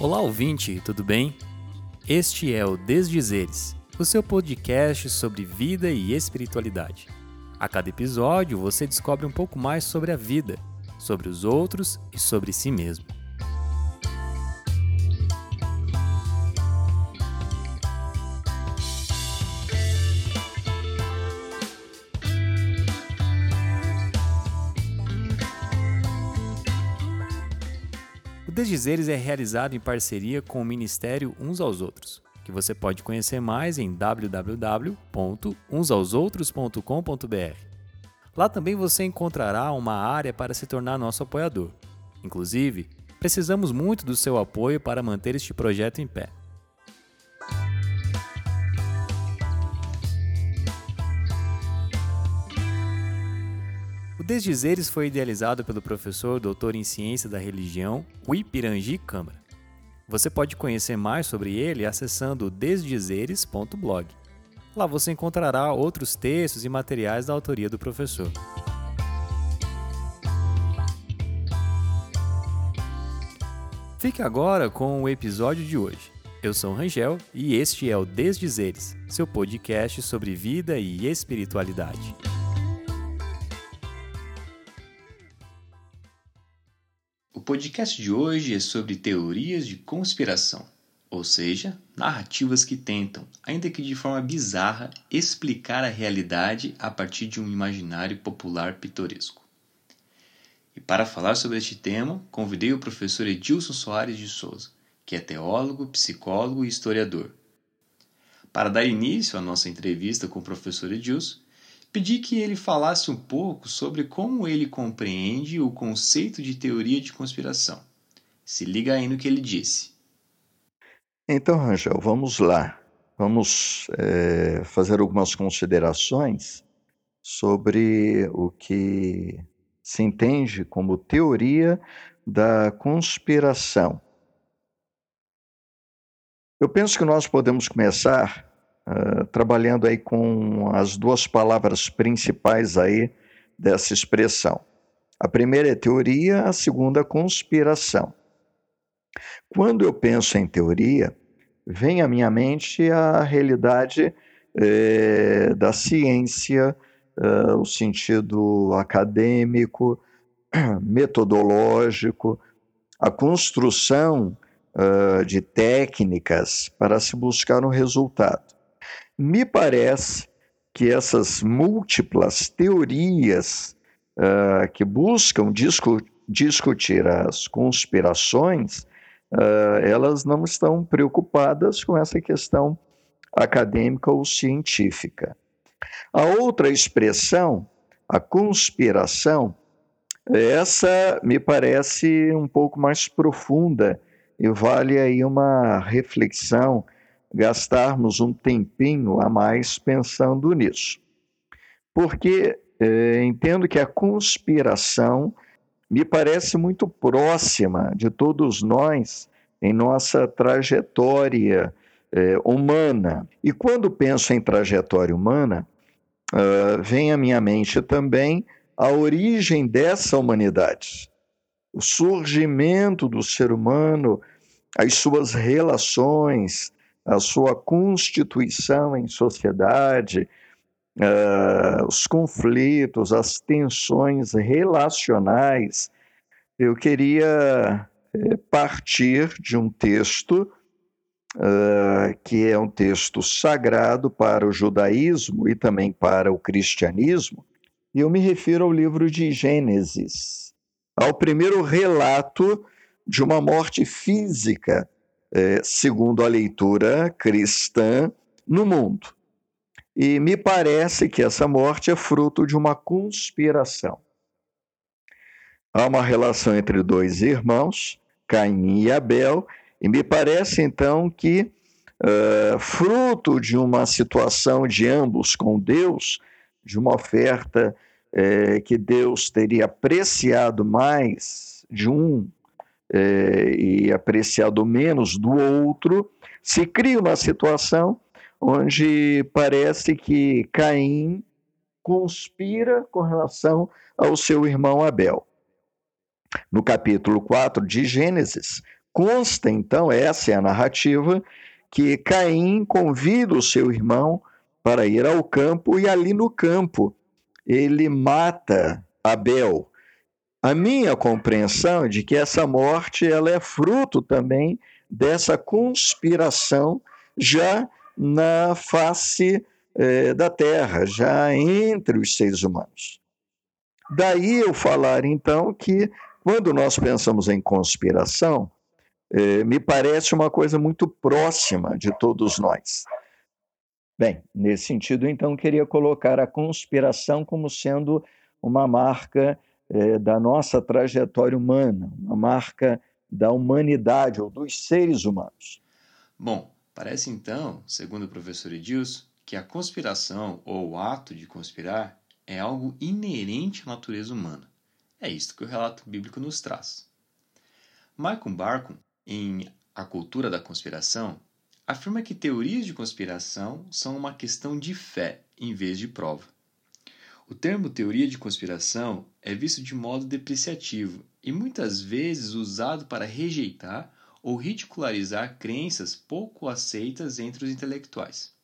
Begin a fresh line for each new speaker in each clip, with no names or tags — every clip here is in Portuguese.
Olá, ouvinte, tudo bem? Este é o Desdizeres, o seu podcast sobre vida e espiritualidade. A cada episódio você descobre um pouco mais sobre a vida, sobre os outros e sobre si mesmo. O Desdizeres é realizado em parceria com o Ministério Uns aos Outros, que você pode conhecer mais em www.unsaosoutros.com.br. Lá também você encontrará uma área para se tornar nosso apoiador. Inclusive, precisamos muito do seu apoio para manter este projeto em pé. Desdizeres foi idealizado pelo professor doutor em ciência da religião Uipirangi Câmara. Você pode conhecer mais sobre ele acessando desdizeres.blog. Lá você encontrará outros textos e materiais da autoria do professor. Fique agora com o episódio de hoje. Eu sou Rangel e este é o Desdizeres, seu podcast sobre vida e espiritualidade.
Podcast de hoje é sobre teorias de conspiração, ou seja, narrativas que tentam, ainda que de forma bizarra, explicar a realidade a partir de um imaginário popular pitoresco. E para falar sobre este tema, convidei o professor Edilson Soares de Souza, que é teólogo, psicólogo e historiador. Para dar início à nossa entrevista com o professor Edilson, pedi que ele falasse um pouco sobre como ele compreende o conceito de teoria de conspiração. Se liga aí no que ele disse.
Então, Rangel, vamos lá. Vamos é, fazer algumas considerações sobre o que se entende como teoria da conspiração. Eu penso que nós podemos começar uh, trabalhando aí com as duas palavras principais aí dessa expressão. A primeira é teoria, a segunda conspiração. Quando eu penso em teoria, vem à minha mente a realidade eh, da ciência, uh, o sentido acadêmico, metodológico, a construção uh, de técnicas para se buscar um resultado. Me parece que essas múltiplas teorias uh, que buscam discu discutir as conspirações, uh, elas não estão preocupadas com essa questão acadêmica ou científica. A outra expressão, a conspiração, essa me parece um pouco mais profunda e vale aí uma reflexão gastarmos um tempinho a mais pensando nisso. Porque é, entendo que a conspiração me parece muito próxima de todos nós em nossa trajetória é, humana. E quando penso em trajetória humana, uh, vem à minha mente também a origem dessa humanidade, o surgimento do ser humano, as suas relações, a sua constituição em sociedade, uh, os conflitos, as tensões relacionais. Eu queria eh, partir de um texto uh, que é um texto sagrado para o judaísmo e também para o cristianismo, e eu me refiro ao livro de Gênesis, ao primeiro relato de uma morte física é, segundo a leitura cristã, no mundo. E me parece que essa morte é fruto de uma conspiração. Há uma relação entre dois irmãos, Caim e Abel, e me parece então que, uh, fruto de uma situação de ambos com Deus, de uma oferta uh, que Deus teria apreciado mais de um é, e apreciado menos do outro, se cria uma situação onde parece que Caim conspira com relação ao seu irmão Abel. No capítulo 4 de Gênesis, Consta, então, essa é a narrativa, que Caim convida o seu irmão para ir ao campo e ali no campo ele mata Abel. A minha compreensão é de que essa morte ela é fruto também dessa conspiração já na face eh, da terra, já entre os seres humanos. Daí eu falar então que quando nós pensamos em conspiração, eh, me parece uma coisa muito próxima de todos nós. Bem, nesse sentido, então, queria colocar a conspiração como sendo uma marca eh, da nossa trajetória humana, uma marca da humanidade ou dos seres humanos.
Bom, parece então, segundo o professor Edilson, que a conspiração ou o ato de conspirar é algo inerente à natureza humana. É isto que o relato bíblico nos traz. Michael Barkun, em A Cultura da Conspiração, afirma que teorias de conspiração são uma questão de fé em vez de prova. O termo teoria de conspiração é visto de modo depreciativo e muitas vezes usado para rejeitar ou ridicularizar crenças pouco aceitas entre os intelectuais.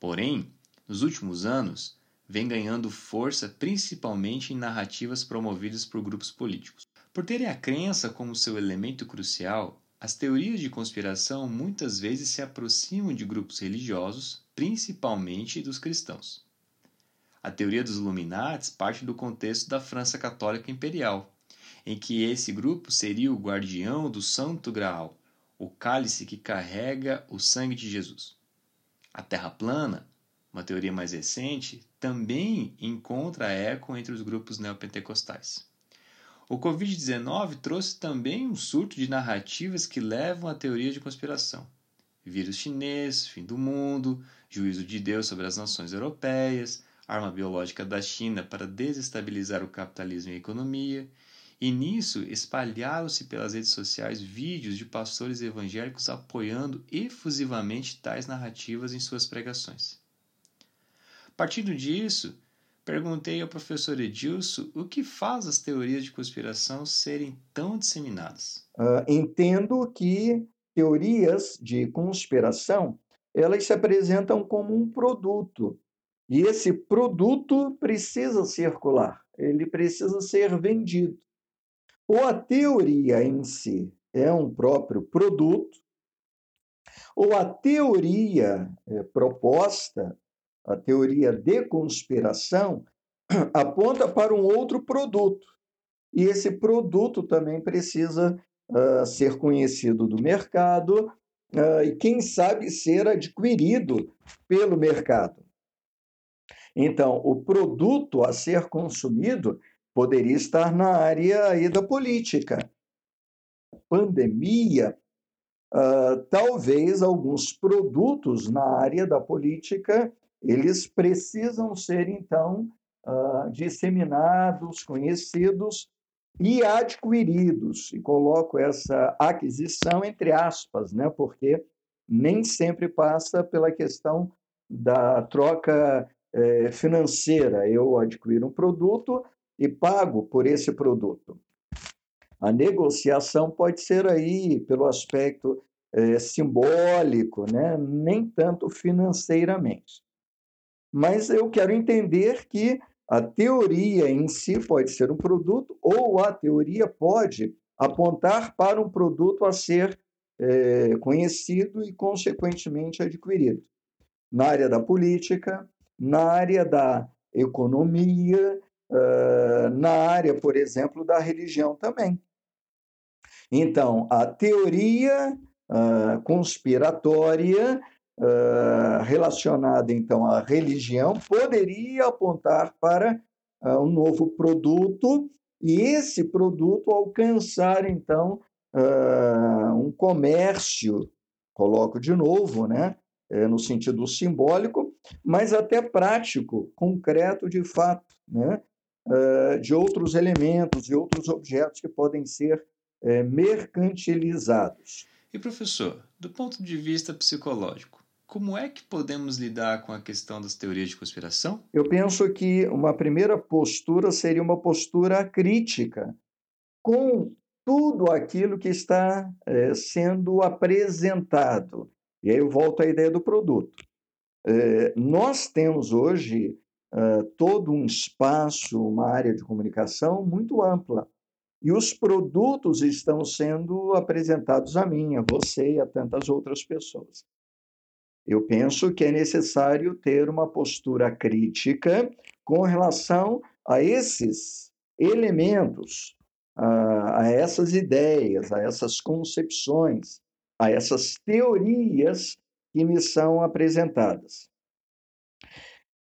Porém, nos últimos anos, vem ganhando força principalmente em narrativas promovidas por grupos políticos. Por terem a crença como seu elemento crucial, as teorias de conspiração muitas vezes se aproximam de grupos religiosos, principalmente dos cristãos. A teoria dos Illuminates parte do contexto da França Católica Imperial, em que esse grupo seria o guardião do Santo Graal, o cálice que carrega o sangue de Jesus. A Terra plana, uma teoria mais recente, também encontra eco entre os grupos neopentecostais. O Covid-19 trouxe também um surto de narrativas que levam à teoria de conspiração. Vírus chinês, fim do mundo, juízo de Deus sobre as nações europeias, arma biológica da China para desestabilizar o capitalismo e a economia, e nisso espalharam-se pelas redes sociais vídeos de pastores evangélicos apoiando efusivamente tais narrativas em suas pregações. Partindo disso, perguntei ao professor Edilson o que faz as teorias de conspiração serem tão disseminadas.
Uh, entendo que teorias de conspiração elas se apresentam como um produto e esse produto precisa circular, ele precisa ser vendido. Ou a teoria em si é um próprio produto, ou a teoria é, proposta, a teoria de conspiração, aponta para um outro produto. E esse produto também precisa uh, ser conhecido do mercado uh, e, quem sabe, ser adquirido pelo mercado. Então, o produto a ser consumido poderia estar na área aí da política. Pandemia, uh, talvez alguns produtos na área da política, eles precisam ser, então, uh, disseminados, conhecidos e adquiridos. E coloco essa aquisição entre aspas, né? porque nem sempre passa pela questão da troca é, financeira. Eu adquiro um produto e pago por esse produto. A negociação pode ser aí pelo aspecto é, simbólico, né? nem tanto financeiramente. Mas eu quero entender que a teoria em si pode ser um produto ou a teoria pode apontar para um produto a ser é, conhecido e, consequentemente, adquirido. Na área da política, na área da economia, na área, por exemplo, da religião também. Então, a teoria conspiratória relacionada então à religião poderia apontar para um novo produto e esse produto alcançar então um comércio, coloco de novo, né, é, no sentido simbólico, mas até prático, concreto de fato, né? Uh, de outros elementos e outros objetos que podem ser é, mercantilizados.
E professor, do ponto de vista psicológico, como é que podemos lidar com a questão das teorias de conspiração?
Eu penso que uma primeira postura seria uma postura crítica com tudo aquilo que está é, sendo apresentado. E aí eu volto à ideia do produto. É, nós temos hoje uh, todo um espaço, uma área de comunicação muito ampla. E os produtos estão sendo apresentados a mim, a você e a tantas outras pessoas. Eu penso que é necessário ter uma postura crítica com relação a esses elementos, a, a essas ideias, a essas concepções, a essas teorias que me são apresentadas.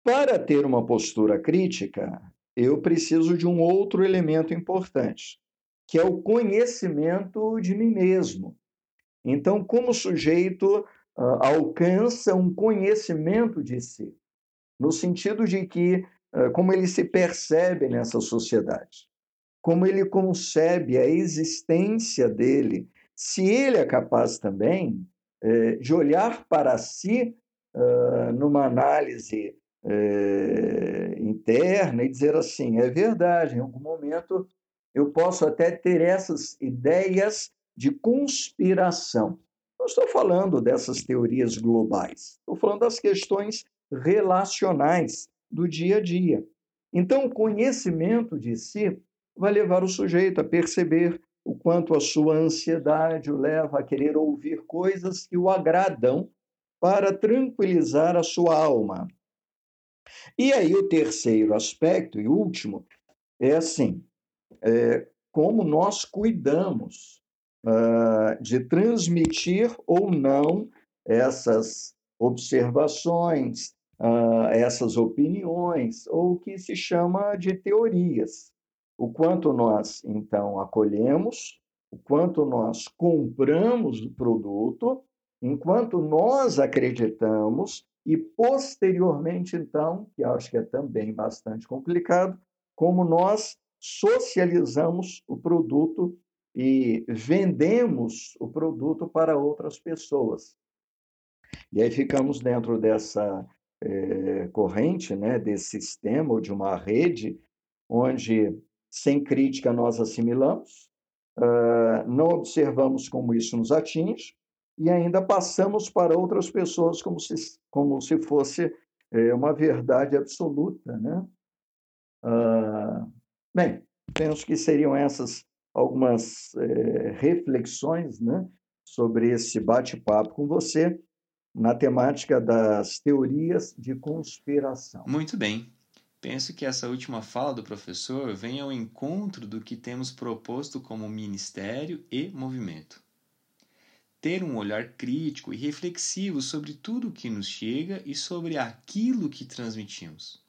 Para ter uma postura crítica, eu preciso de um outro elemento importante, que é o conhecimento de mim mesmo. Então, como sujeito uh, alcança um conhecimento de si, no sentido de que, uh, como ele se percebe nessa sociedade, como ele concebe a existência dele, se ele é capaz também uh, de olhar para si numa análise é, interna e dizer assim: é verdade, em algum momento eu posso até ter essas ideias de conspiração. Não estou falando dessas teorias globais, estou falando das questões relacionais do dia a dia. Então, o conhecimento de si vai levar o sujeito a perceber o quanto a sua ansiedade o leva a querer ouvir coisas que o agradam para tranquilizar a sua alma. E aí o terceiro aspecto e último é assim, é, como nós cuidamos uh, de transmitir ou não essas observações, uh, essas opiniões, ou o que se chama de teorias. O quanto nós, então, acolhemos, o quanto nós compramos o produto, enquanto nós acreditamos e posteriormente, então, que acho que é também bastante complicado, como nós socializamos o produto e vendemos o produto para outras pessoas. E aí ficamos dentro dessa é, corrente, né, desse sistema ou de uma rede, onde, sem crítica, nós assimilamos, não observamos como isso nos atinge, e ainda passamos para outras pessoas como se, como se fosse é, uma verdade absoluta. Né? Bem, penso que seriam essas algumas é, reflexões né, sobre esse bate-papo com você na temática das teorias de conspiração.
Muito bem. Penso que essa última fala do professor vem ao encontro do que temos proposto como ministério e movimento ter um olhar crítico e reflexivo sobre tudo o que nos chega e sobre aquilo que transmitimos.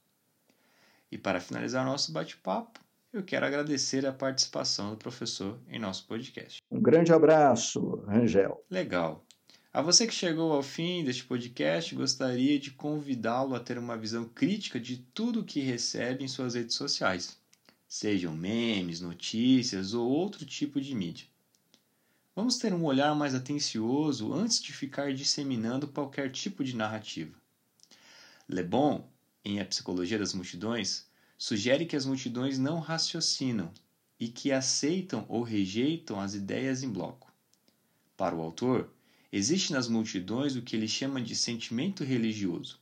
E para finalizar nosso bate-papo, eu quero agradecer a participação do professor em nosso podcast.
Um grande abraço, Rangel.
Legal. A você que chegou ao fim deste podcast, gostaria de convidá-lo a ter uma visão crítica de tudo o que recebe em suas redes sociais, sejam memes, notícias ou outro tipo de mídia. Vamos ter um olhar mais atencioso antes de ficar disseminando qualquer tipo de narrativa. Le Bon, em A Psicologia das Multidões, sugere que as multidões não raciocinam e que aceitam ou rejeitam as ideias em bloco. Para o autor, existe nas multidões o que ele chama de sentimento religioso,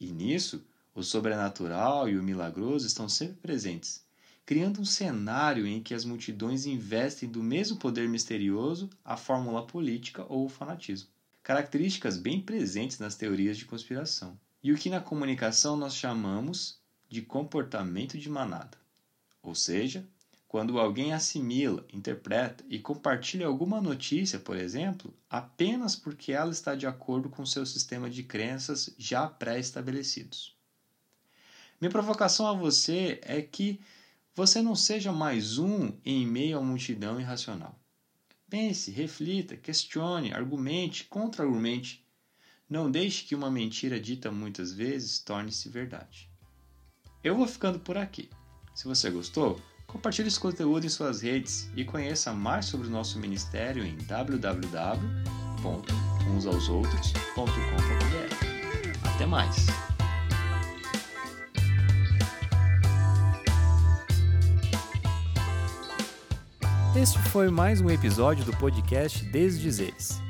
e nisso o sobrenatural e o milagroso estão sempre presentes criando um cenário em que as multidões investem do mesmo poder misterioso a fórmula política ou o fanatismo. Características bem presentes nas teorias de conspiração. E o que na comunicação nós chamamos de comportamento de manada. Ou seja, quando alguém assimila, interpreta e compartilha alguma notícia, por exemplo, apenas porque ela está de acordo com seu sistema de crenças já pré-estabelecidos. Minha provocação a você é que você não seja mais um em meio à multidão irracional. Pense, reflita, questione, argumente, contra-argumente. Não deixe que uma mentira dita muitas vezes torne-se verdade. Eu vou ficando por aqui. Se você gostou, compartilhe esse conteúdo em suas redes e conheça mais sobre o nosso ministério em www.unsaosoutros.com.br. Até mais! Este foi mais um episódio do podcast Desdizeres.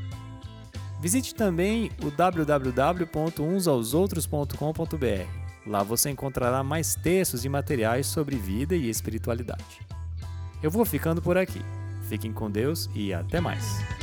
Visite também o www.unsaosoutros.com.br. Lá você encontrará mais textos e materiais sobre vida e espiritualidade. Eu vou ficando por aqui. Fiquem com Deus e até mais.